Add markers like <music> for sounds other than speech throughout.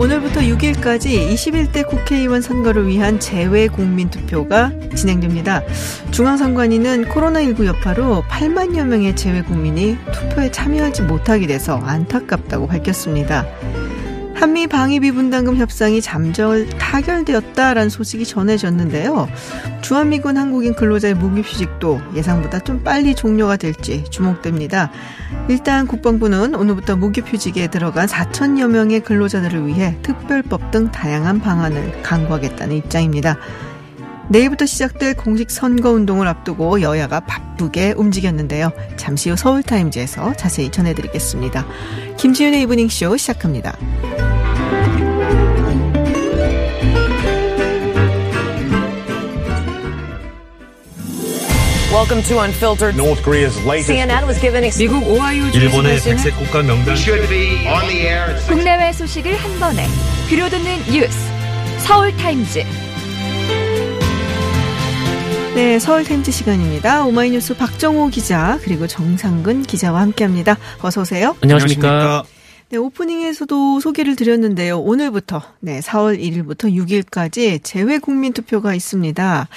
오늘부터 6일까지 21대 국회의원 선거를 위한 재외 국민 투표가 진행됩니다. 중앙선관위는 코로나19 여파로 8만여 명의 재외 국민이 투표에 참여하지 못하게 돼서 안타깝다고 밝혔습니다. 한미 방위비 분담금 협상이 잠정 타결되었다라는 소식이 전해졌는데요. 주한미군 한국인 근로자의 무기휴직도 예상보다 좀 빨리 종료가 될지 주목됩니다. 일단 국방부는 오늘부터 무기휴직에 들어간 4천여 명의 근로자들을 위해 특별법 등 다양한 방안을 강구하겠다는 입장입니다. 내일부터 시작될 공식 선거 운동을 앞두고 여야가 바쁘게 움직였는데요. 잠시 후 서울타임즈에서 자세히 전해드리겠습니다. 김지윤의 이브닝쇼 시작합니다. Welcome to Unfiltered. North Korea's latest CNN was given 미국 오하이오 일본의 백색 국가 명단 국내외 소식을 한 번에 들려듣는 뉴스 서울 타임즈 네, 서울타임즈 시간입니다. 오마이뉴스 박정호 기자 그리고 정상근 기자와 함께합니다. 어서 오세요. 안녕하십니까? 네, 오프닝에서도 소개를 드렸는데요. 오늘부터 네, 4월 1일부터 6일까지 재외 국민 투표가 있습니다.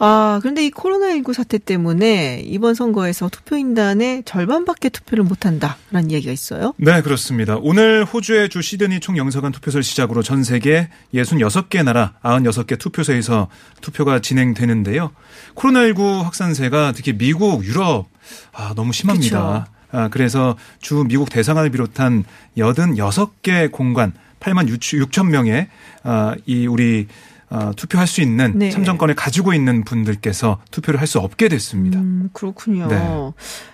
아, 그런데 이 코로나19 사태 때문에 이번 선거에서 투표인단의 절반밖에 투표를 못 한다라는 얘기가 있어요. 네, 그렇습니다. 오늘 호주의 주 시드니 총영사관 투표소를 시작으로 전 세계 66개 나라 96개 투표소에서 투표가 진행되는데요. 코로나19 확산세가 특히 미국, 유럽 아, 너무 심합니다. 아, 그래서 주 미국 대사관을 비롯한 86개 공간 8만 6천 명의 아, 이 우리 아, 투표할 수 있는 네. 참정권을 가지고 있는 분들께서 투표를 할 수 없게 됐습니다. 음, 그렇군요. 네.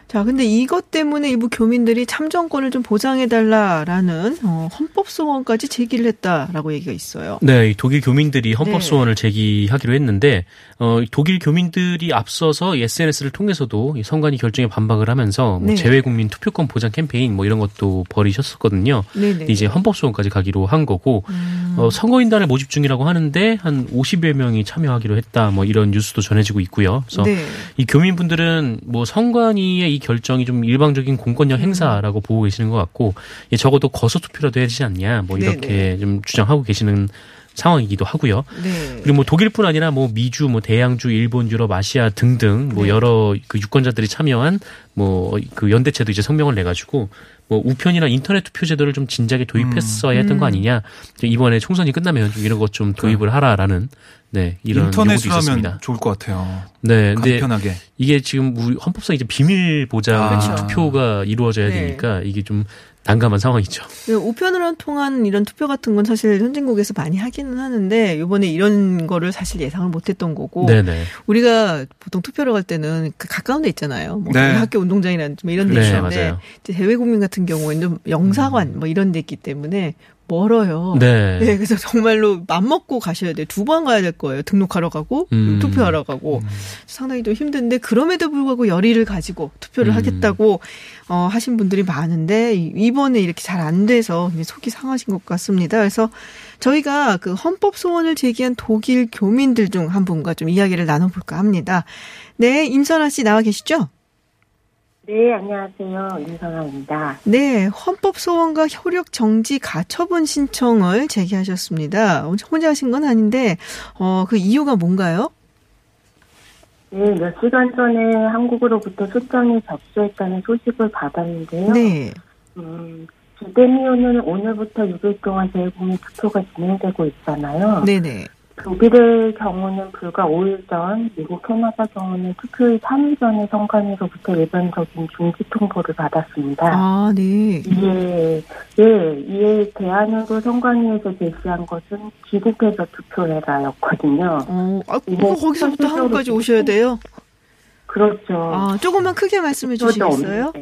자, 근데 이것 때문에 일부 교민들이 참정권을 좀 보장해달라라는 어, 헌법소원까지 제기를 했다라고 얘기가 있어요. 네, 이 독일 교민들이 헌법 네. 소원을 제기하기로 했는데 어, 이 독일 교민들이 앞서서 SNS를 통해서도 이 선관위 결정에 반박을 하면서 뭐 네. 재외 국민 투표권 보장 캠페인 뭐 이런 것도 벌이셨었거든요. 네네. 근데 이제 헌법 소원까지 가기로 한 거고 음. 어, 선거인단을 모집 중이라고 하는데 한 50여 명이 참여하기로 했다. 뭐 이런 뉴스도 전해지고 있고요. 그래서 네. 이 교민분들은 뭐 선관위의 이 결정이 좀 일방적인 공권력 음. 행사라고 보고 계시는 것 같고 예, 적어도 거소 투표라도 해야 되지 않냐 뭐 이렇게 네네. 좀 주장하고 계시는 상황이기도 하고요. 네. 그리고 뭐 독일뿐 아니라 뭐 미주, 뭐 대양주, 일본, 유럽, 아시아 등등 뭐 네. 여러 그 유권자들이 참여한 뭐 그 연대체도 이제 성명을 내 가지고 뭐 우편이나 인터넷 투표 제도를 좀 진작에 도입했어야 했던 거 음. 아니냐. 이번에 총선이 끝나면 좀 이런 것 좀 도입을 하라라는 네, 이런 인터넷으로. 하면 좋을 것 같아요. 네, 근데 간편하게. 이게 지금 우리 헌법상 이제 비밀 보장 그렇죠. 투표가 이루어져야 네. 되니까 이게 좀 난감한 상황이죠. 그 우편으로 통한 이런 투표 같은 건 사실 선진국에서 많이 하기는 하는데 이번에 이런 거를 사실 예상을 못했던 거고 네네. 우리가 보통 투표를 갈 때는 그 가까운 데 있잖아요. 뭐 네. 학교 운동장이나 뭐 이런 데 네, 있는데 해외 국민 같은 경우에는 좀 영사관 뭐 이런 데 있기 때문에 멀어요. 네. 네, 그래서 정말로 맘 먹고 가셔야 돼요. 두 번 가야 될 거예요. 등록하러 가고 음. 투표하러 가고 상당히 좀 힘든데 그럼에도 불구하고 열의를 가지고 투표를 음. 하겠다고 어, 하신 분들이 많은데 이- 이번에 이렇게 잘 안 돼서 속이 상하신 것 같습니다. 그래서 저희가 그 헌법 소원을 제기한 독일 교민들 중 한 분과 좀 이야기를 나눠볼까 합니다. 네, 임선아 씨 나와 계시죠? 네, 안녕하세요. 임선아입니다. 네, 헌법 소원과 효력 정지 가처분 신청을 제기하셨습니다. 혼자 하신 건 아닌데, 어, 그 이유가 뭔가요? 네, 몇 시간 전에 한국으로부터 소장이 접수했다는 소식을 받았는데요. 네. 음, 주대미오는 오늘부터 6일 동안 재외국민 투표가 진행되고 있잖아요. 네네. 독일의 경우는 불과 5일 전, 미국, 캐나다 경우는 투표일 3일 전에 선관위로부터 일반적인 중지 통보를 받았습니다. 아, 네. 이에, 예, 이에 대안으로 선관위에서 제시한 것은 귀국해서 투표해라였거든요. 어, 아, 뭐 거기서부터 한국까지 오셔야 돼요? 그렇죠. 아, 조금만 크게 말씀해 주시겠어요?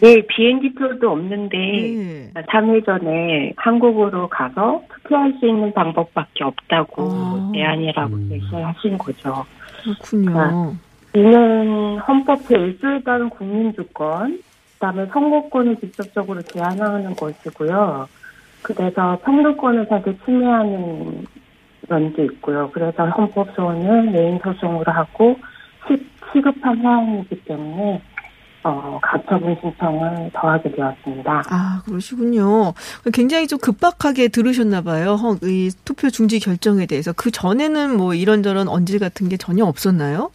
네, 비행기 표도 없는데 네. 3일 전에 한국으로 가서 투표할 수 있는 방법밖에 없다고 아. 대안이라고 음. 제시하신 거죠. 그렇군요. 이는 헌법 제1조에 따른 국민주권, 그다음에 선거권을 직접적으로 제한하는 것이고요. 그래서 평등권을 사실 침해하는 면도 있고요. 그래서 헌법소원을 메인 소송으로 하고 시, 시급한 사안이기 때문에 어, 가처분 신청을 더하게 되었습니다. 아, 그러시군요. 굉장히 좀 급박하게 들으셨나 봐요. 허- 이 투표 중지 결정에 대해서. 그 전에는 뭐 이런저런 언질 같은 게 전혀 없었나요?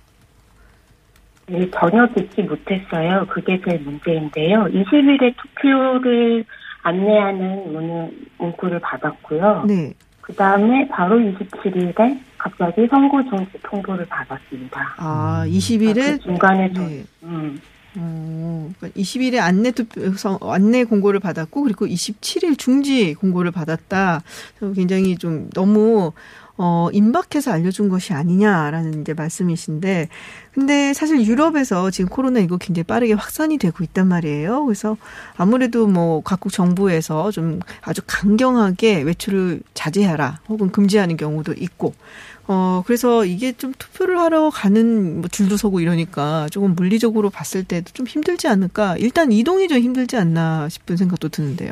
네, 전혀 듣지 못했어요. 그게 제 문제인데요. 20일에 투표를 안내하는 문, 문구를 받았고요. 네. 그 다음에 바로 27일에 갑자기 선거 중지 통보를 받았습니다. 아, 20일에 그 중간에 저, 네. 음, 어, 그러니까 20일에 안내 투표 성- 안내 공고를 받았고 그리고 27일 중지 공고를 받았다. 굉장히 좀 너무 어 임박해서 알려준 것이 아니냐라는 이제 말씀이신데, 근데 사실 유럽에서 지금 코로나19 굉장히 빠르게 확산이 되고 있단 말이에요. 그래서 아무래도 뭐 각국 정부에서 좀 아주 강경하게 외출을 자제하라 혹은 금지하는 경우도 있고, 어, 그래서 이게 좀 투표를 하러 가는 뭐 줄도 서고 이러니까 조금 물리적으로 봤을 때도 좀 힘들지 않을까. 일단 이동이 좀 힘들지 않나 싶은 생각도 드는데요.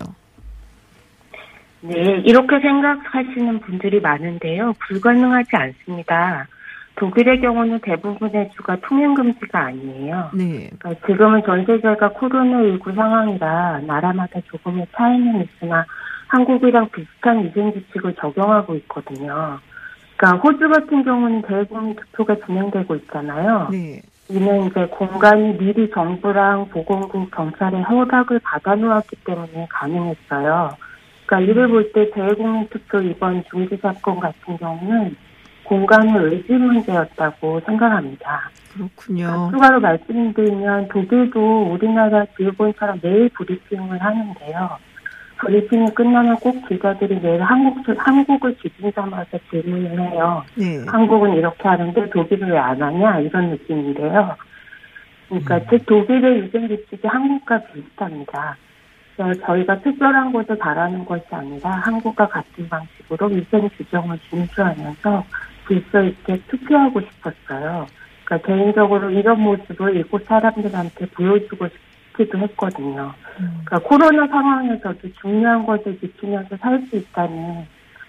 네, 이렇게 생각하시는 분들이 많은데요. 불가능하지 않습니다. 독일의 경우는 대부분의 주가 통행 금지가 아니에요. 네. 그러니까 지금은 전 세계가 코로나19 상황이라 나라마다 조금의 차이는 있으나 한국이랑 비슷한 위생 규칙을 적용하고 있거든요. 그러니까 호주 같은 경우는 대국민 투표가 진행되고 있잖아요. 네. 이는 이제 공간이 미리 정부랑 보건국 경찰의 허락을 받아놓았기 때문에 가능했어요. 그러니까 이를 볼 때 대국민 투표 이번 중지 사건 같은 경우는 공간의 의지 문제였다고 생각합니다. 그렇군요. 추가로 말씀드리면 독일도 우리나라 일본처럼 매일 브리핑을 하는데요. 브리핑이 끝나면 꼭 기자들이 매일 한국, 한국을 기준 삼아서 질문을 해요. 네. 한국은 이렇게 하는데 독일은 왜 안 하냐 이런 느낌인데요. 그러니까 즉 독일의 위생 규칙이 한국과 비슷합니다. 저희가 특별한 것을 바라는 것이 아니라 한국과 같은 방식으로 위생 규정을 준수하면서 질서 있게 투표하고 싶었어요. 그러니까 개인적으로 이런 모습을 이곳 사람들한테 보여주고 싶 기도 했거든요. 그러니까 코로나 상황에서도 중요한 것을 지키면서 살 수 있다는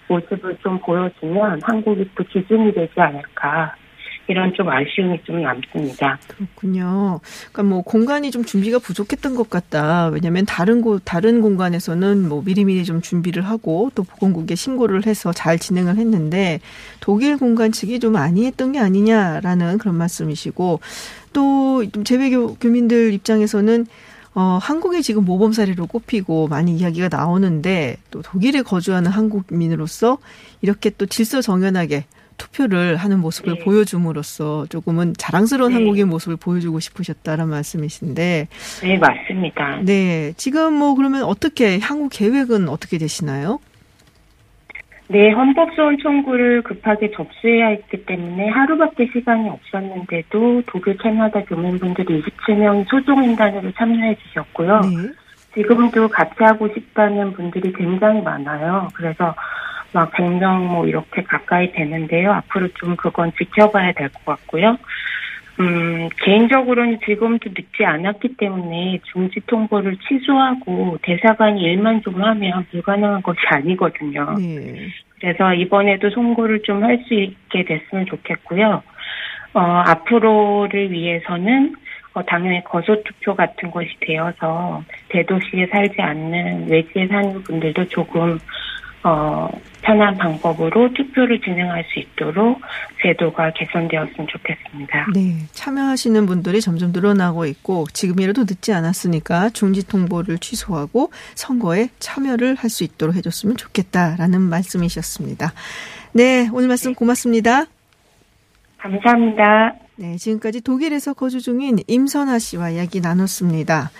모습을 좀 보여주면 한국이 또 기준이 되지 않을까. 이런 좀 아쉬움이 좀 남습니다. 그렇군요. 그러니까 뭐 공간이 좀 준비가 부족했던 것 같다. 왜냐하면 다른 곳 다른 공간에서는 뭐 미리미리 좀 준비를 하고 또 보건국에 신고를 해서 잘 진행을 했는데 독일 공간 측이 좀 안이했던 게 아니냐라는 그런 말씀이시고 또 재외 교민들 입장에서는 어, 한국이 지금 모범 사례로 꼽히고 많이 이야기가 나오는데 또 독일에 거주하는 한국민으로서 이렇게 또 질서 정연하게 투표를 하는 모습을 네. 보여줌으로써 조금은 자랑스러운 네. 한국의 모습을 보여주고 싶으셨다는 말씀이신데, 네, 맞습니다. 네 지금 뭐 그러면 어떻게 향후 계획은 어떻게 되시나요? 네, 헌법소원 청구를 급하게 접수해야 했기 때문에 하루밖에 시간이 없었는데도 독일 캐나다 교민분들이 27명 소종인단으로 참여해 주셨고요. 네, 지금도 같이 하고 싶다는 분들이 굉장히 많아요. 그래서 막 100명 뭐 이렇게 가까이 되는데요. 앞으로 좀 그건 지켜봐야 될 것 같고요. 음, 개인적으로는 지금도 늦지 않았기 때문에 중지 통보를 취소하고 대사관이 일만 좀 하면 불가능한 것이 아니거든요. 네, 그래서 이번에도 송고를 좀 할 수 있게 됐으면 좋겠고요. 어, 앞으로를 위해서는 어, 당연히 거소투표 같은 것이 되어서 대도시에 살지 않는 외지에 사는 분들도 조금 어, 편한 방법으로 투표를 진행할 수 있도록 제도가 개선되었으면 좋겠습니다. 네 참여하시는 분들이 점점 늘어나고 있고 지금이라도 늦지 않았으니까 중지 통보를 취소하고 선거에 참여를 할 수 있도록 해줬으면 좋겠다라는 말씀이셨습니다. 네 오늘 말씀 고맙습니다. 감사합니다. 네, 지금까지 독일에서 거주 중인 임선아 씨와 이야기 나눴습니다.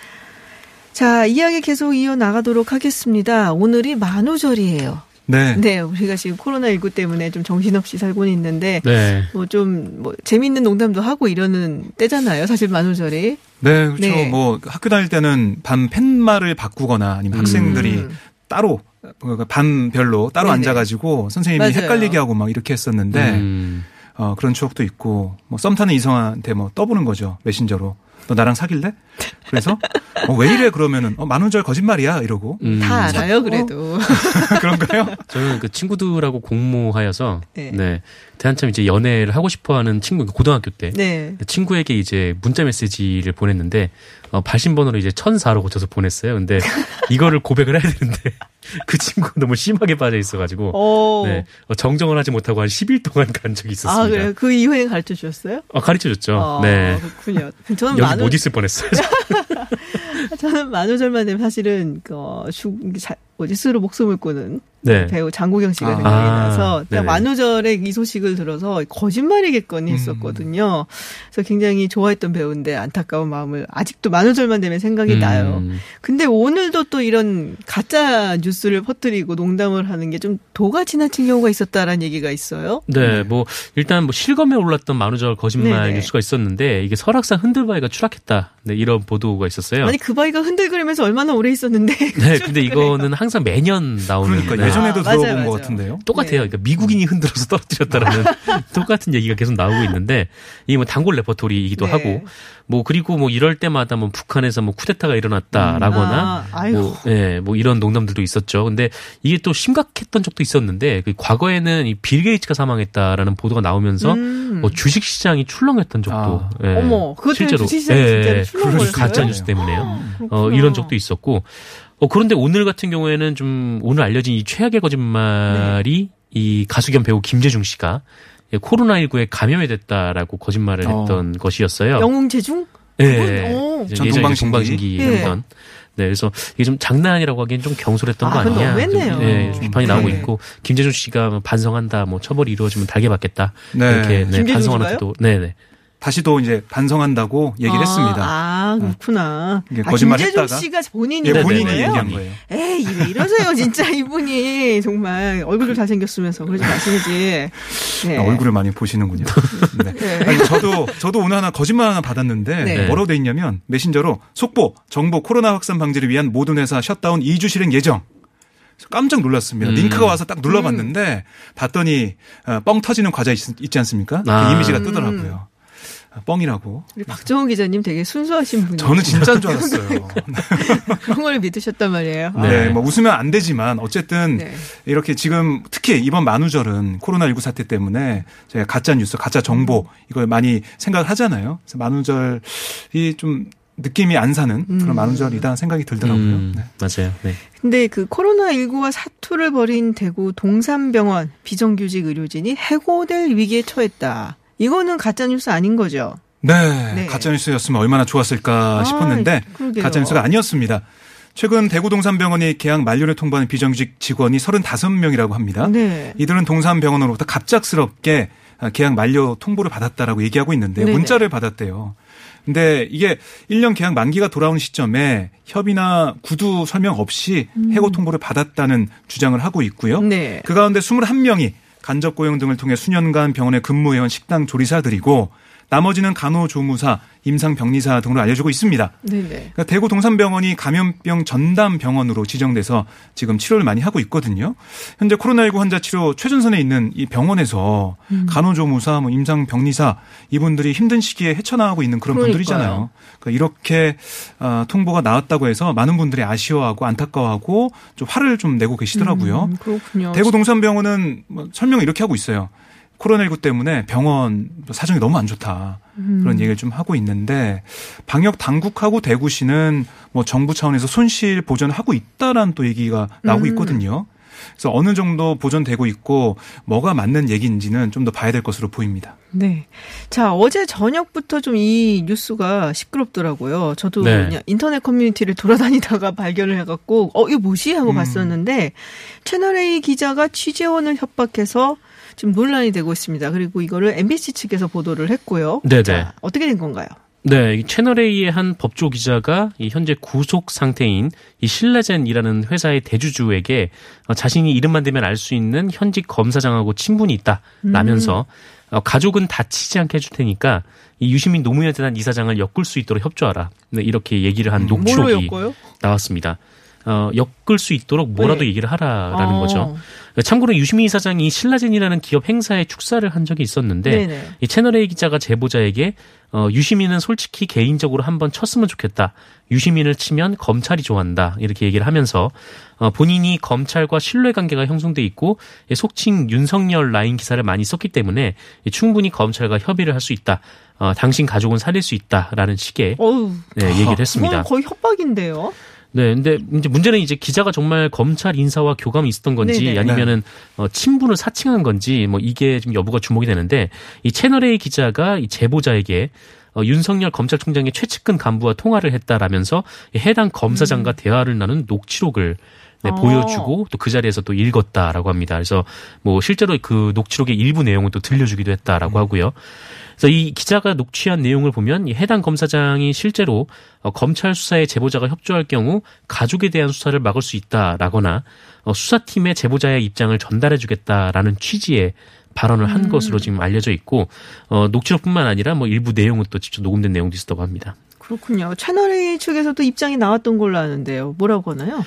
자, 이야기 계속 이어나가도록 하겠습니다. 오늘이 만우절이에요. 네. 네, 우리가 지금 코로나19 때문에 좀 정신없이 살고는 있는데, 네. 뭐 좀, 뭐, 재밌는 농담도 하고 이러는 때잖아요. 사실 만우절이. 네, 그렇죠. 네. 뭐 학교 다닐 때는 반 팻말을 바꾸거나 아니면 학생들이 음. 따로 그 반별로 따로 네네. 앉아가지고 선생님이 맞아요. 헷갈리게 하고 막 이렇게 했었는데 음. 어, 그런 추억도 있고 뭐 썸 타는 이성한테 뭐 떠보는 거죠 메신저로 너 나랑 사귈래? 그래서 어, 왜 이래 그러면은 어, 만우절 거짓말이야 이러고 음, 다 알아요, 그래도. <laughs> 그런가요? 저는 그 친구들하고 공모하여서 네. 네. 한참 이제 연애를 하고 싶어하는 친구 고등학교 때 네. 친구에게 이제 문자 메시지를 보냈는데 어, 발신번호를 이제 1004로 고쳐서 보냈어요. 근데 이거를 고백을 해야 되는데 <laughs> 그 친구가 너무 심하게 빠져 있어가지고 오. 네, 어, 정정을 하지 못하고 한 10일 동안 간 적이 있었습니다. 아, 그래요? 그 이후에 가르쳐 주셨어요? 어, 가르쳐 줬죠. 아, 네. 그렇군요. 저는 여기 만우, 못 있을 뻔했어요. <laughs> 저는 만우절만 되면 사실은, 그, 어, 죽, 자, 뭐지, 스스로 목숨을 끊은 네. 배우 장국영 씨가 아. 생각이 아, 나서 딱 네네. 만우절에 이 소식을 들어서 거짓말이겠거니 음. 했었거든요. 그래서 굉장히 좋아했던 배우인데 안타까운 마음을 아직도 만우절만 되면 생각이 음, 나요. 근데 오늘도 또 이런 가짜 뉴스를 퍼뜨리고 농담을 하는 게 좀 도가 지나친 경우가 있었다라는 얘기가 있어요. 네, 뭐 일단 뭐 실검에 올랐던 만우절 거짓말 네네. 뉴스가 있었는데 이게 설악산 흔들바위가 추락했다. 네, 이런 보도가 있었어요. 아니 그 바위가 흔들거리면서 얼마나 오래 있었는데. 네, 근데 이거는 항상 매년 나오는 그러니까 네, 예전에도 아, 맞아요, 들어본 맞아요. 것 같은데요. 똑같아요. 네. 그러니까 미국인이 흔들어서 떨어뜨렸다라는 <laughs> 똑같은 얘기가 계속 나오고 있는데 이게 뭐 단골 레퍼토리이기도 네. 하고 뭐 그리고 뭐 이럴 때마다 뭐 북한에서 뭐 쿠데타가 일어났다라거나 아, 아이고. 뭐, 예, 뭐 이런 농담들도 있었죠. 근데 이게 또 심각했던 적도 있었는데 그 과거에는 이 빌 게이츠가 사망했다라는 보도가 나오면서 음. 뭐 주식 시장이 출렁했던 적도 아. 예, 어머, 그것 때문에 실제로 주식 시장이 예, 진짜로 예, 출렁거렸어요? 가짜 뉴스 때문에요. 어, 그렇구나. 이런 적도 있었고 어, 그런데 오늘 같은 경우에는 좀 오늘 알려진 이 최악의 거짓말이 이 가수 겸 배우 김재중 씨가 예, 코로나19에 감염이 됐다라고 거짓말을 어. 했던 것이었어요. 영웅 재중? 예. 어. 전 예전에 동방신기. 동방신기 예. 했던. 네, 그래서 이게 좀 장난이라고 하기엔 좀 경솔했던 아, 거 아니냐. 좀, 예, 좀 비판이 나오고 네. 있고 김재중 씨가 뭐 반성한다, 뭐 처벌이 이루어지면 달게 받겠다. 네. 이렇게 네, 반성하는? 것도 네, 네. 다시 또 이제 반성한다고 얘기를 아, 했습니다. 아, 그렇구나. 이게 아, 거짓말 김재중 했다가? 씨가 본인이 예, 네, 본인이 네, 네. 얘기한 거예요. 에이, 왜 이러세요, 진짜 이분이. 정말 얼굴도 잘 생겼으면서 그러지 마시지. <laughs> 네. 아, 얼굴을 많이 보시는군요. 네. <laughs> 네. 아니, 저도 저도 오늘 하나 거짓말 하나 받았는데 네. 뭐라고 돼 있냐면 메신저로 속보 정보 코로나 확산 방지를 위한 모든 회사 셔다운 2주 실행 예정. 깜짝 놀랐습니다. 음. 링크가 와서 딱 눌러봤는데 봤더니 어, 뻥 터지는 과자 있, 지 않습니까? 아. 그 이미지가 뜨더라고요. 아, 뻥이라고. 우리 박정호 기자님 되게 순수하신 분이에요. 저는 진짜인 줄 <laughs> 알았어요. 그런 걸 믿으셨단 말이에요. 네. 네. 뭐 웃으면 안 되지만 어쨌든 네. 이렇게 지금 특히 이번 만우절은 코로나19 사태 때문에 저희가 가짜 뉴스, 가짜 정보 이걸 많이 생각을 하잖아요. 그래서 만우절이 좀 느낌이 안 사는 그런 만우절이다 생각이 들더라고요. 음, 네. 맞아요. 네. 근데 그 코로나19와 사투를 벌인 대구 동산병원 비정규직 의료진이 해고될 위기에 처했다. 이거는 가짜 뉴스 아닌 거죠? 네, 네. 가짜 뉴스였으면 얼마나 좋았을까 아, 싶었는데. 가짜 뉴스가 아니었습니다. 최근 대구 동산병원이 계약 만료를 통보한 비정규직 직원이 35명이라고 합니다. 네. 이들은 동산병원으로부터 갑작스럽게 계약 만료 통보를 받았다라고 얘기하고 있는데 네네. 문자를 받았대요. 근데 이게 1년 계약 만기가 돌아온 시점에 협의나 구두 설명 없이 해고 통보를 받았다는 주장을 하고 있고요. 음. 네. 그 가운데 21명이 간접 고용 등을 통해 수년간 병원에 근무해온 식당 조리사들이고 나머지는 간호조무사, 임상병리사 등으로 알려지고 있습니다. 네네. 그러니까 대구 동산병원이 감염병 전담 병원으로 지정돼서 지금 치료를 많이 하고 있거든요. 현재 코로나19 환자 치료 최전선에 있는 이 병원에서 음. 간호조무사, 뭐 임상병리사 이분들이 힘든 시기에 헤쳐나가고 있는 그런 그러니까요. 분들이잖아요. 그러니까 이렇게 어, 통보가 나왔다고 해서 많은 분들이 아쉬워하고 안타까워하고 좀 화를 좀 내고 계시더라고요. 음, 그렇군요. 대구 동산병원은 뭐 설명을 이렇게 하고 있어요. 코로나19 때문에 병원 사정이 너무 안 좋다. 음. 그런 얘기를 좀 하고 있는데 방역 당국하고 대구시는 뭐 정부 차원에서 손실 보전을 하고 있다라는 또 얘기가 나오고 음. 있거든요. 그래서 어느 정도 보존되고 있고 뭐가 맞는 얘기인지는 좀 더 봐야 될 것으로 보입니다. 네. 자, 어제 저녁부터 좀 이 뉴스가 시끄럽더라고요. 저도 네. 그냥 인터넷 커뮤니티를 돌아다니다가 <laughs> 발견을 해갖고, 어, 이거 뭐지? 하고 음. 봤었는데, 채널A 기자가 취재원을 협박해서 지금 논란이 되고 있습니다. 그리고 이거를 MBC 측에서 보도를 했고요. 네네. 자, 어떻게 된 건가요? 네, 이 채널A의 한 법조 기자가 이 현재 구속 상태인 이 신레젠이라는 회사의 대주주에게 어, 자신이 이름만 대면 알 수 있는 현직 검사장하고 친분이 있다라면서 어, 가족은 다치지 않게 해줄 테니까 이 유시민 노무현에 대한 이사장을 엮을 수 있도록 협조하라. 네, 이렇게 얘기를 한 녹취록이? 나왔습니다. 어, 엮을 수 있도록 뭐라도 네. 얘기를 하라라는 어. 거죠. 참고로 유시민 이사장이 신라젠이라는 기업 행사에 축사를 한 적이 있었는데 네네. 이 채널A 기자가 제보자에게 어, 유시민은 솔직히 개인적으로 한번 쳤으면 좋겠다. 유시민을 치면 검찰이 좋아한다. 이렇게 얘기를 하면서 어, 본인이 검찰과 신뢰관계가 형성돼 있고 이 속칭 윤석열 라인 기사를 많이 썼기 때문에 이 충분히 검찰과 협의를 할 수 있다. 어, 당신 가족은 살릴 수 있다라는 식의 어우, 네, 얘기를 했습니다. 그건 거의 협박인데요. 네, 근데 이제 문제는 이제 기자가 정말 검찰 인사와 교감이 있었던 건지 네네. 아니면은 어, 친분을 사칭한 건지 뭐 이게 좀 여부가 주목이 되는데 이 채널 A 기자가 이 제보자에게 어, 윤석열 검찰총장의 최측근 간부와 통화를 했다라면서 이 해당 검사장과 대화를 나눈 녹취록을 네, 어. 보여주고 또 그 자리에서 또 읽었다라고 합니다. 그래서 뭐 실제로 그 녹취록의 일부 내용을 또 들려주기도 했다라고 하고요. 그래서 이 기자가 녹취한 내용을 보면 이 해당 검사장이 실제로 어, 검찰 수사에 제보자가 협조할 경우 가족에 대한 수사를 막을 수 있다라거나 어, 수사팀의 제보자의 입장을 전달해주겠다라는 취지의 발언을 한 것으로 지금 알려져 있고 어, 녹취록뿐만 아니라 뭐 일부 내용은 또 직접 녹음된 내용도 있었다고 합니다. 그렇군요. 채널A 측에서도 입장이 나왔던 걸로 아는데요. 뭐라고 하나요?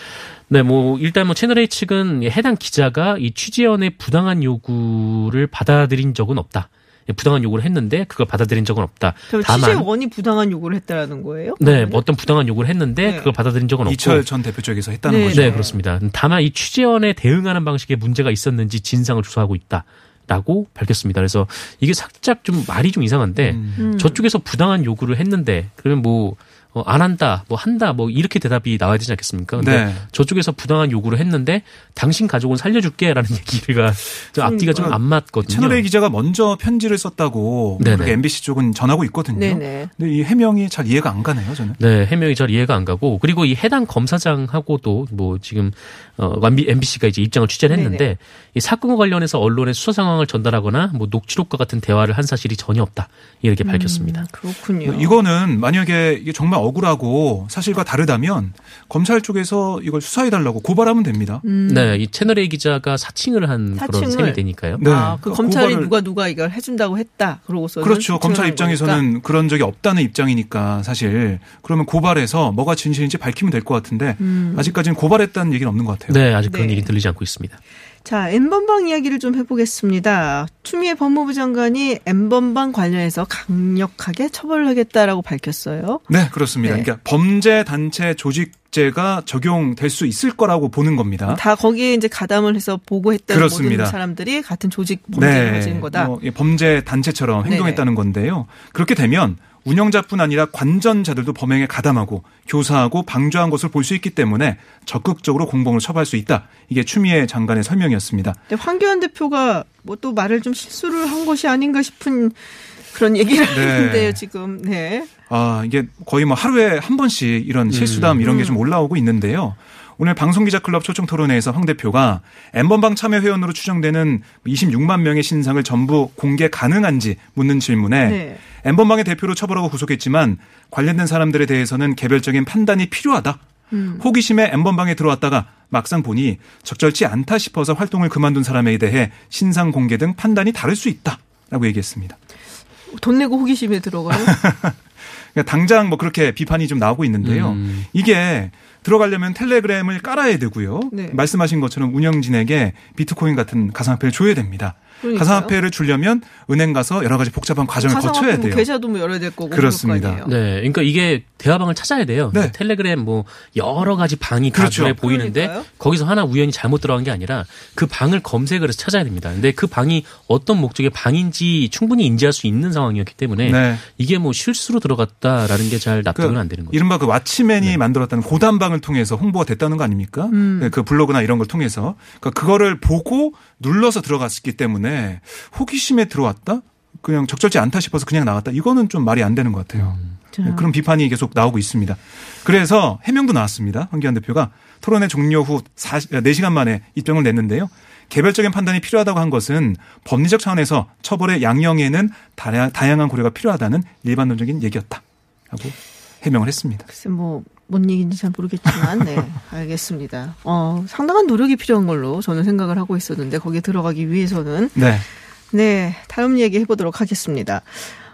네, 뭐 일단 뭐 채널 A 측은 해당 기자가 이 취재원의 부당한 요구를 받아들인 적은 없다. 부당한 요구를 했는데 그걸 받아들인 적은 없다. 그럼 다만 취재원이 부당한 요구를 했다라는 거예요? 네? 뭐 어떤 부당한 요구를 했는데 네. 그걸 받아들인 적은 없고 이철 전 대표 쪽에서 했다는 네, 거죠. 네, 그렇습니다. 다만 이 취재원에 대응하는 방식에 문제가 있었는지 진상을 조사하고 있다 라고 밝혔습니다. 그래서 이게 살짝 좀 말이 좀 이상한데 음. 저쪽에서 부당한 요구를 했는데 그러면 뭐 어, 안 한다, 뭐 한다, 뭐 이렇게 대답이 나와야 되지 않겠습니까? 근데 네. 저쪽에서 부당한 요구를 했는데 당신 가족은 살려줄게라는 <laughs> 얘기가 좀 앞뒤가 좀 안 맞거든요. 채널A 기자가 먼저 편지를 썼다고. 그렇게 MBC 쪽은 전하고 있거든요. 네네. 근데 이 해명이 잘 이해가 안 가네요, 저는. 네, 해명이 잘 이해가 안 가고 그리고 이 해당 검사장하고도 뭐 지금 어 MBC가 이제 입장을 취재를 했는데 네네. 이 사건과 관련해서 언론에 수사 상황을 전달하거나 뭐 녹취록과 같은 대화를 한 사실이 전혀 없다 이렇게 밝혔습니다. 음, 그렇군요. 이거는 만약에 이게 정말 억울하고 사실과 다르다면 검찰 쪽에서 이걸 수사해달라고 고발하면 됩니다. 음. 네, 이 채널 A 기자가 사칭을 한 그런 사칭을. 셈이 되니까요. 네. 아, 그 그러니까 검찰이 누가 누가 이걸 해준다고 했다. 그러고서 그렇죠. 검찰 입장에서는 그런 적이 없다는 입장이니까 사실 그러면 고발해서 뭐가 진실인지 밝히면 될 것 같은데 아직까지는 고발했다는 얘기는 없는 것 같아요. 네, 아직 그런 네. 얘기 들리지 않고 있습니다. 자, 엠번방 이야기를 좀 해보겠습니다. 추미애 법무부 장관이 엠번방 관련해서 강력하게 처벌하겠다라고 밝혔어요. 네, 그렇습니다. 네. 그러니까 범죄 단체 조직죄가 적용될 수 있을 거라고 보는 겁니다. 다 거기에 이제 가담을 해서 보고했던 그렇습니다. 모든 사람들이 같은 조직 범죄를 저지른 거다. 뭐, 예, 범죄 단체처럼. 행동했다는 건데요. 그렇게 되면 운영자뿐 아니라 관전자들도 범행에 가담하고 교사하고 방조한 것을 볼 수 있기 때문에 적극적으로 공범을 처벌할 수 있다. 이게 추미애 장관의 설명이었습니다. 근데 황교안 대표가 뭐 또 말을 좀 실수를 한 것이 아닌가 싶은 그런 얘기를 네. 하는데요, 지금. 네. 아, 이게 거의 뭐 하루에 한 번씩 이런 실수담 이런 게 좀 올라오고 있는데요. 오늘 방송기자클럽 초청 토론회에서 황 대표가 엠번방 참여 회원으로 추정되는 26만 명의 신상을 전부 공개 가능한지 묻는 질문에 네. 엠번방의 대표로 처벌하고 구속했지만 관련된 사람들에 대해서는 개별적인 판단이 필요하다. 음. 호기심에 엠번방에 들어왔다가 막상 보니 적절치 않다 싶어서 활동을 그만둔 사람에 대해 신상 공개 등 판단이 다를 수 있다라고 얘기했습니다. 돈 내고 호기심에 들어가요? <laughs> 그러니까 당장 뭐 그렇게 비판이 좀 나오고 있는데요. 음. 이게 들어가려면 텔레그램을 깔아야 되고요. 네. 말씀하신 것처럼 운영진에게 비트코인 같은 가상화폐를 줘야 됩니다. 그러니까요. 가상화폐를 주려면 은행 가서 여러 가지 복잡한 과정을 거쳐야 뭐 돼요. 계좌도 뭐 열어야 될 거고 그렇습니다. 그럴 거 아니에요. 네, 그러니까 이게 대화방을 찾아야 돼요. 네. 텔레그램 뭐 여러 가지 방이 다 그렇죠. 눈에 보이는데 그러니까요. 거기서 하나 우연히 잘못 들어간 게 아니라 그 방을 검색을 해서 찾아야 됩니다. 근데 그 방이 어떤 목적의 방인지 충분히 인지할 수 있는 상황이었기 때문에 네. 이게 뭐 실수로 들어갔다라는 게 잘 납득은 안 되는 거죠. 이른바 그 왓치맨이 네. 만들었다는 고단방을 통해서 홍보가 됐다는 거 아닙니까? 음. 네, 그 블로그나 이런 걸 통해서 그러니까 그거를 보고 눌러서 들어갔기 때문에 호기심에 들어왔다? 그냥 적절치 않다 싶어서 그냥 나갔다. 이거는 좀 말이 안 되는 것 같아요. 자. 네, 그런 비판이 계속 나오고 있습니다. 그래서 해명도 나왔습니다. 황교안 대표가 토론회 종료 후 4, 4시간 만에 입장을 냈는데요. 개별적인 판단이 필요하다고 한 것은 법리적 차원에서 처벌의 양형에는 다양한 고려가 필요하다는 일반론적인 얘기였다. 하고 해명을 했습니다. 글쎄 뭐, 뭔 얘기인지 잘 모르겠지만, 네, <laughs> 알겠습니다. 어, 상당한 노력이 필요한 걸로 저는 생각을 하고 있었는데, 거기에 들어가기 위해서는. 네. 네, 다음 얘기 해보도록 하겠습니다.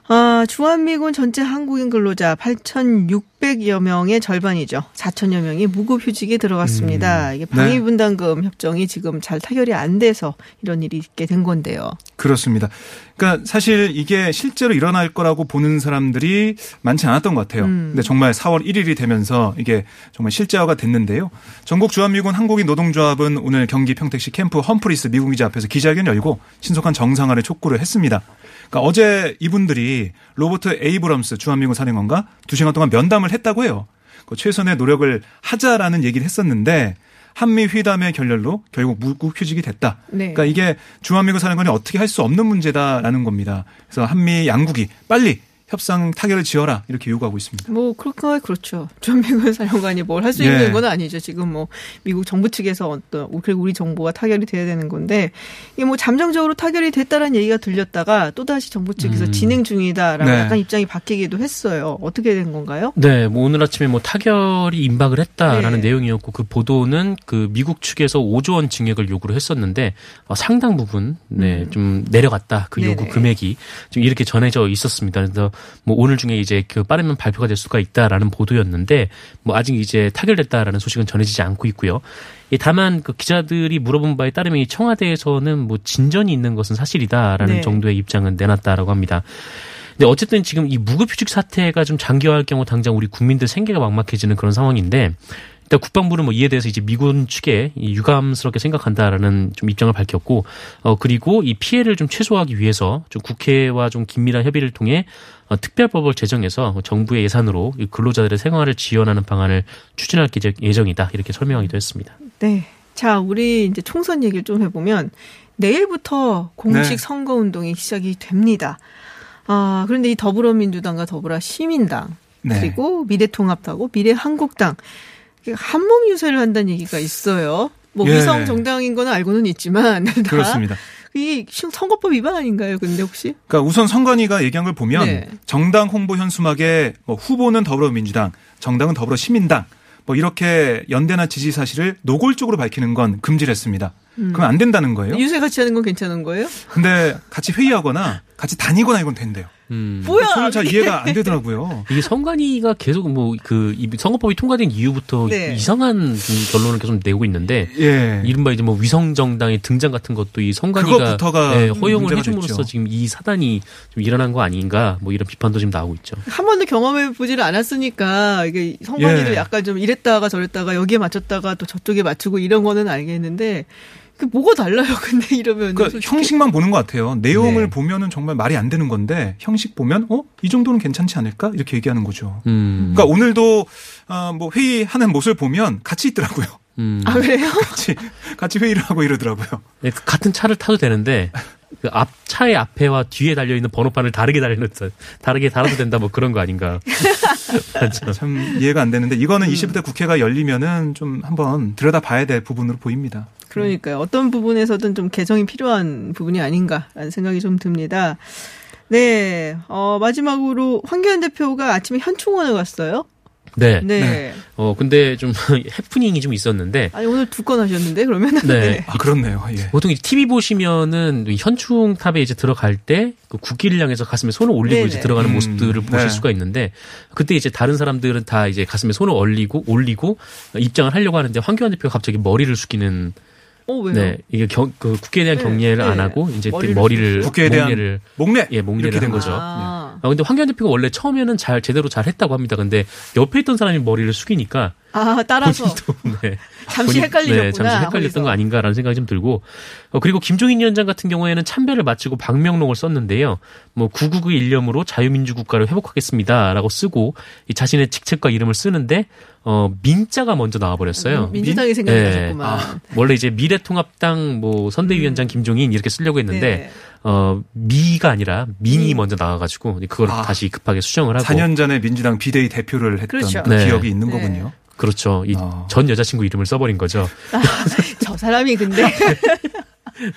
아, 주한미군 전체 한국인 근로자 8,600여 명의 절반이죠. 4천여 명이 무급휴직에 들어갔습니다. 이게 방위분담금 협정이 지금 잘 타결이 안 돼서 이런 일이 있게 된 건데요. 그렇습니다. 그러니까 사실 이게 실제로 일어날 거라고 보는 사람들이 많지 않았던 것 같아요. 음. 근데 정말 4월 1일이 되면서 이게 정말 실제화가 됐는데요. 전국 주한미군 한국인 노동조합은 오늘 경기 평택시 캠프 험프리스 미군 기지 앞에서 기자회견 열고 신속한 정상화를 촉구를 했습니다. 그러니까 어제 이분들이 로버트 에이브럼스 주한미군 사령관과 두 시간 동안 면담을 했다고 해요. 그 최선의 노력을 하자라는 얘기를 했었는데 한미 회담의 결렬로 결국 무급휴직이 됐다. 네. 그러니까 이게 주한미군 사령관이 어떻게 할 수 없는 문제다라는 겁니다. 그래서 한미 양국이 빨리 협상 타결을 지어라 이렇게 요구하고 있습니다. 뭐 그렇게 그렇죠. 주한미군 사령관이 뭘 할수 예. 있는 건 아니죠. 지금 뭐 미국 정부 측에서 어떤 그리고 우리 정부가 타결이 돼야 되는 건데 이게 뭐 잠정적으로 타결이 됐다라는 얘기가 들렸다가 또 다시 정부 측에서 음. 진행 중이다라고 네. 약간 입장이 바뀌기도 했어요. 어떻게 된 건가요? 네, 뭐 오늘 아침에 뭐 타결이 임박을 했다라는 네. 내용이었고 그 보도는 그 미국 측에서 5조 원 증액을 요구를 했었는데 어, 상당 부분 네, 좀 내려갔다 그 요구 음. 네네. 금액이 좀 이렇게 전해져 있었습니다. 그래서 뭐 오늘 중에 이제 그 빠르면 발표가 될 수가 있다라는 보도였는데 뭐 아직 이제 타결됐다라는 소식은 전해지지 않고 있고요. 예, 다만 그 기자들이 물어본 바에 따르면 이 청와대에서는 뭐 진전이 있는 것은 사실이다라는 네. 정도의 입장은 내놨다라고 합니다. 근데 어쨌든 지금 이 무급휴직 사태가 좀 장기화할 경우 당장 우리 국민들 생계가 막막해지는 그런 상황인데 일단 국방부는 뭐 이에 대해서 이제 미군 측에 이 유감스럽게 생각한다라는 좀 입장을 밝혔고 어 그리고 이 피해를 좀 최소화하기 위해서 좀 국회와 좀 긴밀한 협의를 통해 어, 특별법을 제정해서 정부의 예산으로 이 근로자들의 생활을 지원하는 방안을 추진할 예정- 예정이다 이렇게 설명하기도 했습니다. 네. 자, 우리 이제 총선 얘기를 좀 해보면 내일부터 공식 네. 선거 운동이 시작이 됩니다. 아, 그런데 이 더불어민주당과 더불어 시민당 네. 그리고 미래통합당하고 미래한국당 한몸 유세를 한다는 얘기가 있어요. 뭐 예. 위성 정당인 건 알고는 있지만 <laughs> 다 그렇습니다. 이 선거법 위반 아닌가요? 근데 혹시? 그러니까 우선 선관위가 얘기한 걸 보면 네. 정당 홍보 현수막에 뭐 후보는 더불어민주당, 정당은 더불어시민당 뭐 이렇게 연대나 지지 사실을 노골적으로 밝히는 건 금지를 했습니다. 그럼 안 된다는 거예요. 유세 같이 하는 건 괜찮은 거예요? 근데 같이 회의하거나 같이 다니거나 이건 된대요. 음. 뭐야? 저는 잘 이해가 안 되더라고요. <laughs> 이게 선관위가 계속 뭐 그 선거법이 통과된 이후부터 네. 이상한 좀 결론을 계속 내고 있는데 예. 이른바 이제 뭐 위성 정당의 등장 같은 것도 이 선관위가 예, 허용을 해줌으로써 됐죠. 지금 이 사단이 좀 일어난 거 아닌가 뭐 이런 비판도 지금 나오고 있죠. 한 번도 경험해 보지를 않았으니까 이게 선관위도 예. 약간 좀 이랬다가 저랬다가 여기에 맞췄다가 또 저쪽에 맞추고 이런 거는 알겠는데 그 뭐가 달라요? <laughs> 근데 이러면 그러니까 형식만 보는 것 같아요. 내용을 네. 보면은 정말 말이 안 되는 건데 형식 보면 어 이 정도는 괜찮지 않을까 이렇게 얘기하는 거죠. 음. 그러니까 오늘도 아, 뭐 회의하는 모습을 보면 같이 있더라고요. 음. 아 그래요? <laughs> 같이 같이 회의를 하고 이러더라고요. 네, 그 같은 차를 타도 되는데 그 앞 차의 앞에와 뒤에 달려 있는 번호판을 다르게 달려 다르게 달아도 된다 뭐 그런 거 아닌가. 맞죠. <laughs> 참 이해가 안 되는데 이거는 음. 20대 국회가 열리면은 좀 한번 들여다봐야 될 부분으로 보입니다. 그러니까요. 어떤 부분에서든 좀 개정이 필요한 부분이 아닌가라는 생각이 좀 듭니다. 네, 어, 마지막으로 황교안 대표가 아침에 현충원을 갔어요. 네. 네. 어 근데 좀 <laughs> 해프닝이 좀 있었는데 아니 오늘 두 건 하셨는데 그러면 네. 아 그렇네요. 예. 보통 이 TV 보시면은 현충탑에 이제 들어갈 때 그 국기를 향해서 가슴에 손을 올리고 네네. 이제 들어가는 음, 모습들을 보실 네. 수가 있는데 그때 이제 다른 사람들은 다 이제 가슴에 손을 올리고 올리고 입장을 하려고 하는데 황교안 대표가 갑자기 머리를 숙이는 어 왜요? 네 이게 경, 그 국기에 대한 네, 경례를 네. 안 하고 이제 머리를 머리를 국회에 대한 목례를 목례 예, 목례를 이렇게 된한 거죠. 거죠. 아, 아 근데 황교안 대표가 원래 처음에는 잘 제대로 잘 했다고 합니다. 근데 옆에 있던 사람이 머리를 숙이니까 아 따라서 본인도 네. 잠시 헷갈리셨구나. 네, 잠시 헷갈렸던 거기서. 거 아닌가라는 생각이 좀 들고 어, 그리고 김종인 위원장 같은 경우에는 참배를 마치고 방명록을 썼는데요. 뭐999 일념으로 자유민주 국가를 회복하겠습니다라고 쓰고 이 자신의 직책과 이름을 쓰는데 어 민자가 먼저 나와 버렸어요. 민주당이 생각나셨구만. 아, 원래 이제 미래통합당 뭐 선대위원장 김종인 이렇게 쓰려고 했는데 네. 어 미가 아니라 민이 민. 먼저 나와가지고 그걸 아. 다시 급하게 수정을 하고 4년 전에 민주당 비대위 대표를 했던 그렇죠. 그 네. 기억이 있는 네. 거군요. 그렇죠. 이 어. 전 여자친구 이름을 써버린 거죠. <laughs> 저 사람이 근데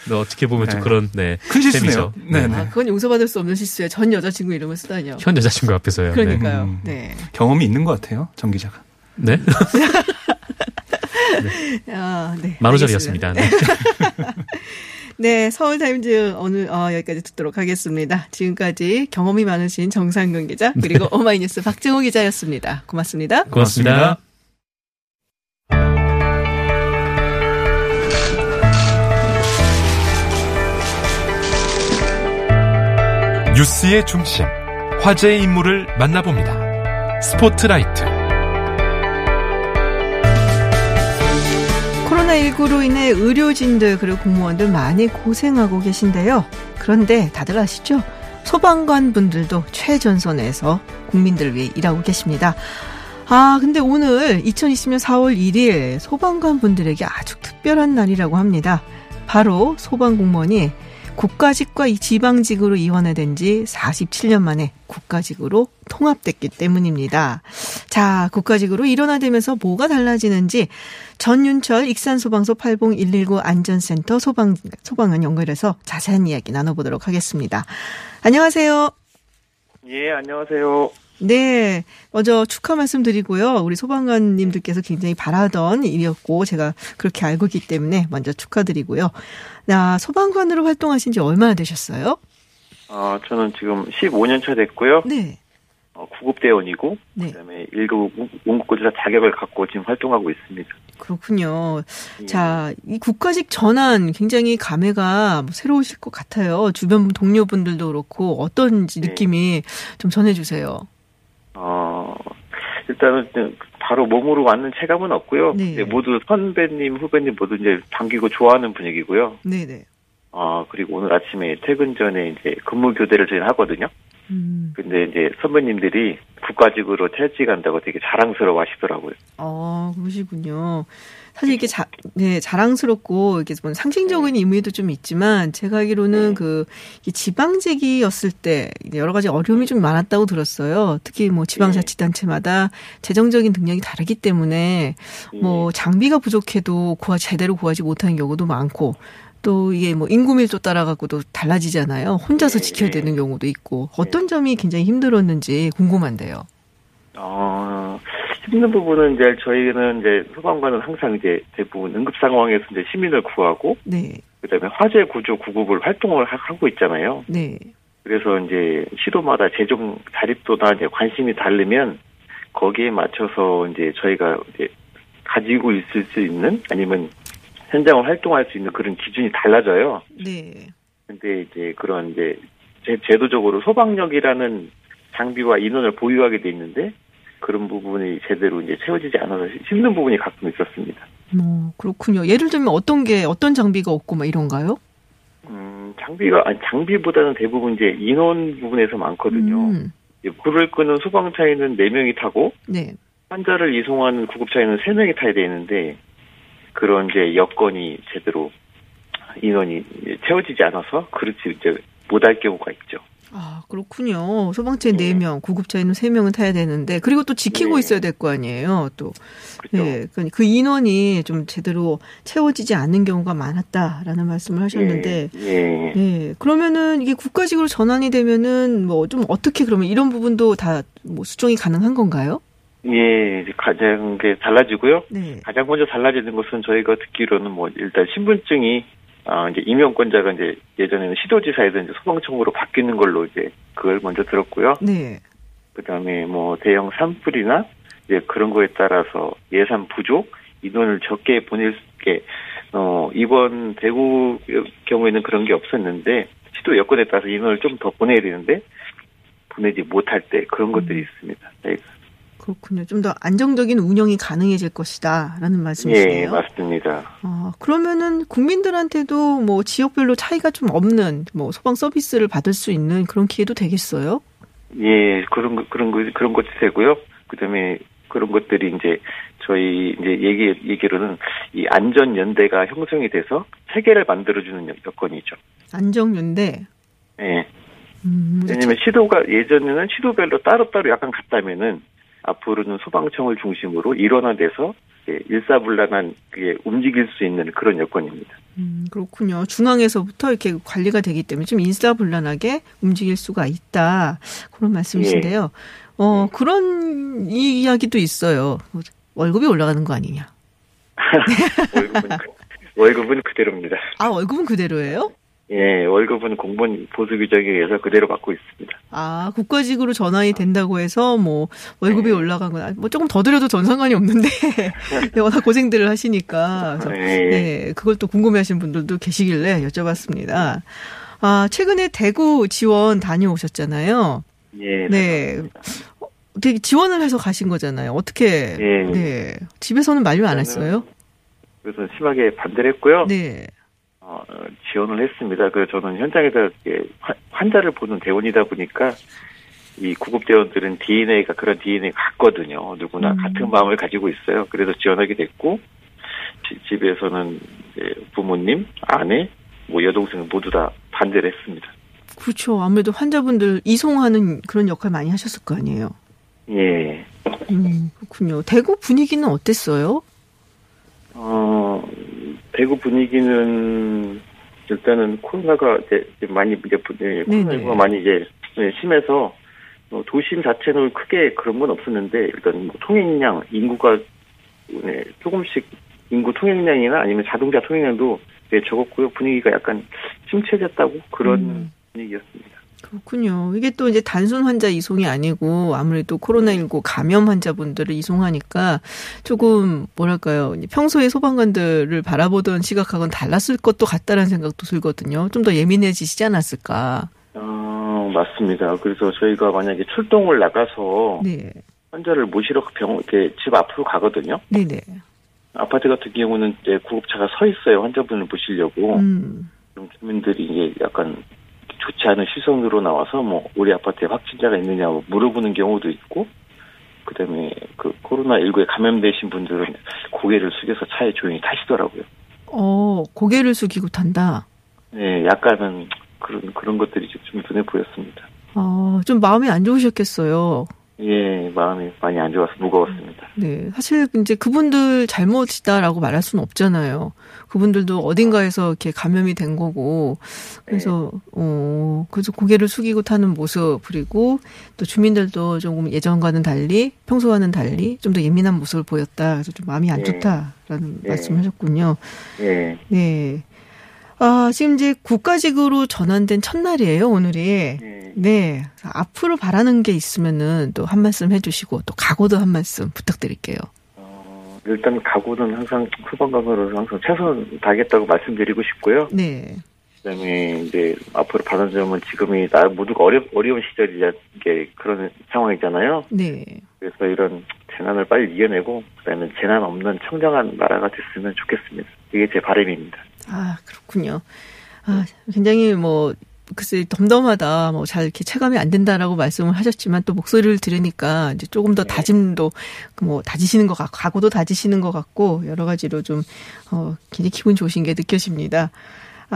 네, 어떻게 보면 좀 네. 그런 네. 큰 실수네요. 셈이죠. 네, 네. 아, 그건 용서받을 수 없는 실수예요. 전 여자친구 이름을 쓰다니요. 현 여자친구 앞에서요. 네. 그러니까요. 음. 네. 경험이 있는 것 같아요, 정 기자가. 네. <laughs> 아, 네. 만호절이었습니다. 네. <laughs> 네, 서울타임즈 오늘 어, 여기까지 듣도록 하겠습니다. 지금까지 경험이 많으신 정상근 기자 그리고 오마이뉴스 박정호 기자였습니다. 고맙습니다. 고맙습니다. 뉴스의 중심, 화제의 인물을 만나봅니다. 스포트라이트. 코로나19로 인해 의료진들 그리고 공무원들 많이 고생하고 계신데요. 그런데 다들 아시죠? 소방관 분들도 최전선에서 국민들을 위해 일하고 계십니다. 아, 근데 오늘 2020년 4월 1일 소방관 분들에게 아주 특별한 날이라고 합니다. 바로 소방 공무원이 국가직과 지방직으로 이원화된 지 47년 만에 국가직으로 통합됐기 때문입니다. 자, 국가직으로 일원화되면서 뭐가 달라지는지 전윤철 익산소방서 80119 안전센터 소방, 소방관 연결해서 자세한 이야기 나눠보도록 하겠습니다. 안녕하세요. 예, 안녕하세요. 네. 먼저 축하 말씀 드리고요. 우리 소방관님들께서 굉장히 바라던 일이었고, 제가 그렇게 알고 있기 때문에 먼저 축하드리고요. 나 소방관으로 활동하신 지 얼마나 되셨어요? 어, 저는 지금 15년 차 됐고요. 네. 어, 구급대원이고, 네. 그다음에 1급 원국구조사 자격을 갖고 지금 활동하고 있습니다. 그렇군요. 예. 자, 이 국가직 전환 굉장히 감회가 뭐 새로우실 것 같아요. 주변 동료분들도 그렇고 어떤지 네. 느낌이 좀 전해주세요. 어, 일단은 바로 몸으로 맞는 체감은 없고요. 네. 모두 선배님, 후배님 모두 이제 반기고 좋아하는 분위기고요. 네네. 어, 그리고 오늘 아침에 퇴근 전에 이제 근무 교대를 저희는 하거든요. 음. 근데 이제 선배님들이 국가직으로 퇴직한다고 되게 자랑스러워 하시더라고요. 어, 그러시군요. 사실 이게 자, 네, 자랑스럽고, 이게 뭐 상징적인 의미도 좀 있지만, 제가 알기로는 네. 그, 이 지방직이었을 때, 여러 가지 어려움이 좀 많았다고 들었어요. 특히 뭐 지방자치단체마다 재정적인 능력이 다르기 때문에, 뭐 장비가 부족해도 구하, 제대로 구하지 못하는 경우도 많고, 또 이게 뭐 인구 밀도 따라가고도 달라지잖아요. 혼자서 지켜야 되는 경우도 있고, 어떤 점이 굉장히 힘들었는지 궁금한데요. 어, 힘든 부분은 이제 저희는 이제 소방관은 항상 이제 대부분 응급 상황에서 이제 시민을 구하고 네, 그다음에 화재 구조 구급을 활동을 하- 하고 있잖아요. 네. 그래서 이제 시도마다 재정 자립도나 이제 관심이 다르면 거기에 맞춰서 이제 저희가 이제 가지고 있을 수 있는 아니면 현장을 활동할 수 있는 그런 기준이 달라져요. 네. 근데 이제 그런 이제 제, 제도적으로 소방력이라는 장비와 인원을 보유하게 돼 있는데 그런 부분이 제대로 이제 채워지지 않아서 힘든 부분이 가끔 있었습니다. 뭐 그렇군요. 예를 들면 어떤 게 어떤 장비가 없고 막 이런가요? 음, 장비가 아니 장비보다는 대부분 이제 인원 부분에서 많거든요. 음, 불을 끄는 소방차에는 4명이 타고 네. 환자를 이송하는 구급차에는 3명이 타야 되는데 그런 이제 여건이 제대로 인원이 채워지지 않아서 그렇지 이제 못할 경우가 있죠. 아 그렇군요. 소방차에 네 명, 구급차에는 세 명은 타야 되는데 그리고 또 지키고 네. 있어야 될 거 아니에요. 또 그렇죠. 예, 그, 그 인원이 좀 제대로 채워지지 않는 경우가 많았다라는 말씀을 하셨는데. 예, 예. 예, 그러면은 이게 국가직으로 전환이 되면은 뭐 좀 어떻게 그러면 이런 부분도 다 뭐 수정이 가능한 건가요? 예, 가장 게 달라지고요. 네. 가장 먼저 달라지는 것은 저희가 듣기로는 뭐 일단 신분증이 아 이제 임용권자가 이제 예전에는 시도지사에서 이제 소방청으로 바뀌는 걸로 이제 그걸 먼저 들었고요. 네. 그 다음에 뭐 대형 산불이나 이제 그런 거에 따라서 예산 부족, 인원을 적게 보낼 수 있게 어 이번 대구 경우에는 그런 게 없었는데 시도 여건에 따라서 인원을 좀 더 보내야 되는데 보내지 못할 때 그런 것들이 있습니다. 저희가. 그렇군요. 좀 더 안정적인 운영이 가능해질 것이다라는 예, 말씀이시네요. 맞습니다. 어, 그러면은 국민들한테도 뭐 지역별로 차이가 좀 없는 뭐 소방 서비스를 받을 수 있는 그런 기회도 되겠어요? 예, 그런 거, 그런 거, 그런 것도 되고요. 그 다음에 그런 것들이 이제 저희 이제 얘기, 얘기로는 이 안전 연대가 형성이 돼서 체계를 만들어 주는 여- 여건이죠. 안정연대. 예. 음, 왜냐면 시도가 예전에는 시도별로 따로따로 약간 갔다면은 앞으로는 소방청을 중심으로 일원화돼서 예, 일사불란한 그게 움직일 수 있는 그런 여건입니다. 음, 그렇군요. 중앙에서부터 이렇게 관리가 되기 때문에 좀 일사불란하게 움직일 수가 있다. 그런 말씀이신데요. 어, 그런 이야기도 있어요. 월급이 올라가는 거 아니냐. <laughs> 월급은 그- 월급은 그대로입니다. 아, 월급은 그대로예요? 예, 월급은 공무원 보수 규정에 의해서 그대로 받고 있습니다. 아, 국가직으로 전환이 된다고 해서 뭐 월급이 올라간 건, 뭐 조금 더 드려도 전 상관이 없는데, 네, <laughs> 워낙 고생들을 하시니까. 그래서, 예. 네, 그걸 또 궁금해 하시는 분들도 계시길래 여쭤봤습니다. 아, 최근에 대구 지원 다녀오셨잖아요. 예. 네. 어, 되게 지원을 해서 가신 거잖아요. 어떻게, 예. 네. 집에서는 만류 안 했어요? 그래서 심하게 반대를 했고요. 네. 어, 지원을 했습니다. 그래서 저는 현장에서 환- 환자를 보는 대원이다 보니까 이 구급 대원들은 DNA가 그런 DNA가 같거든요. 누구나 음. 같은 마음을 가지고 있어요. 그래서 지원하게 됐고 지- 집에서는 부모님, 아내, 뭐 여동생 모두 다 반대를 했습니다. 그렇죠. 아무래도 환자분들 이송하는 그런 역할 많이 하셨을 거 아니에요. 예. 음, 그렇군요. 대구 분위기는 어땠어요? 어, 대구 분위기는 일단은 코로나가 이제 많이 이제 부- 예, 코로나19가 많이 이제 예, 심해서 어, 도심 자체는 크게 그런 건 없었는데 일단 뭐 통행량 인구가 네, 조금씩 인구 통행량이나 아니면 자동차 통행량도 되게 적었고요 분위기가 약간 침체됐다고 그런 음. 분위기였습니다. 그렇군요. 이게 또 이제 단순 환자 이송이 아니고 아무래도 코로나19 감염 환자분들을 이송하니까 조금 뭐랄까요. 평소에 소방관들을 바라보던 시각하고는 달랐을 것도 같다라는 생각도 들거든요. 좀 더 예민해지시지 않았을까. 어, 맞습니다. 그래서 저희가 만약에 출동을 나가서 네. 환자를 모시러 병원 이렇게 집 앞으로 가거든요. 네네. 아파트 같은 경우는 이제 구급차가 서 있어요. 환자분을 모시려고. 음. 주민들이 이제 약간 좋지 않은 시선으로 나와서 뭐 우리 아파트에 확진자가 있느냐 고 물어보는 경우도 있고 그다음에 그 코로나 19에 감염되신 분들은 고개를 숙여서 차에 조용히 타시더라고요. 어, 고개를 숙이고 탄다. 네, 약간은 그런 그런 것들이 좀 눈에 보였습니다. 어, 좀 마음이 안 좋으셨겠어요. 예, 마음이 많이 안 좋아서 무거웠습니다. 네. 사실 이제 그분들 잘못이다라고 말할 수는 없잖아요. 그분들도 어딘가에서 이렇게 감염이 된 거고. 그래서, 어, 그래서 고개를 숙이고 타는 모습, 그리고 또 주민들도 조금 예전과는 달리, 평소와는 달리 좀 더 예민한 모습을 보였다. 그래서 좀 마음이 안 네. 좋다라는 네. 말씀을 하셨군요. 예, 네. 아, 지금 이제 국가직으로 전환된 첫날이에요, 오늘이. 예. 네. 앞으로 바라는 게 있으면은 또 한 말씀 해주시고 또 각오도 한 말씀 부탁드릴게요. 어, 일단 각오는 항상 소방관으로 항상 최선 다하겠다고 말씀드리고 싶고요. 네. 그다음에 이제 앞으로 받은 점은 지금이 나 모두가 어려 어려운 시절이자 이게 그런 상황이잖아요. 네. 그래서 이런 재난을 빨리 이겨내고 그다음에 재난 없는 청정한 나라가 됐으면 좋겠습니다. 이게 제 바람입니다. 아, 그렇군요. 아, 굉장히 뭐, 글쎄, 덤덤하다, 뭐, 잘 이렇게 체감이 안 된다라고 말씀을 하셨지만 또 목소리를 들으니까 이제 조금 더 다짐도, 그 뭐, 다지시는 것 같고, 각오도 다지시는 것 같고, 여러 가지로 좀, 어, 굉장히 기분 좋으신 게 느껴집니다.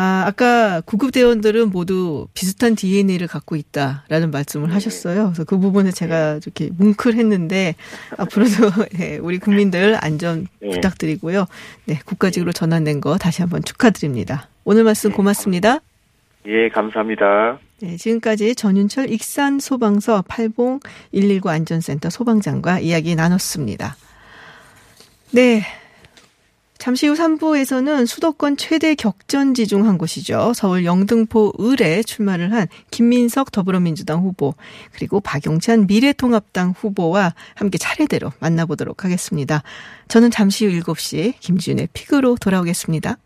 아, 아까 구급대원들은 모두 비슷한 DNA를 갖고 있다라는 말씀을 하셨어요. 그래서 그 부분에 제가 이렇게 뭉클했는데, 앞으로도 <laughs> 예, 우리 국민들 안전 네. 부탁드리고요. 네, 국가직으로 전환된 거 다시 한번 축하드립니다. 오늘 말씀 고맙습니다. 예, 감사합니다. 네, 지금까지 전윤철 익산 소방서 80 119 안전센터 소방장과 이야기 나눴습니다. 네. 잠시 후 3부에서는 수도권 최대 격전지 중 한 곳이죠. 서울 영등포 을에 출마를 한 김민석 더불어민주당 후보, 그리고 박용찬 미래통합당 후보와 함께 차례대로 만나보도록 하겠습니다. 저는 잠시 후 7시 김지윤의 픽으로 돌아오겠습니다.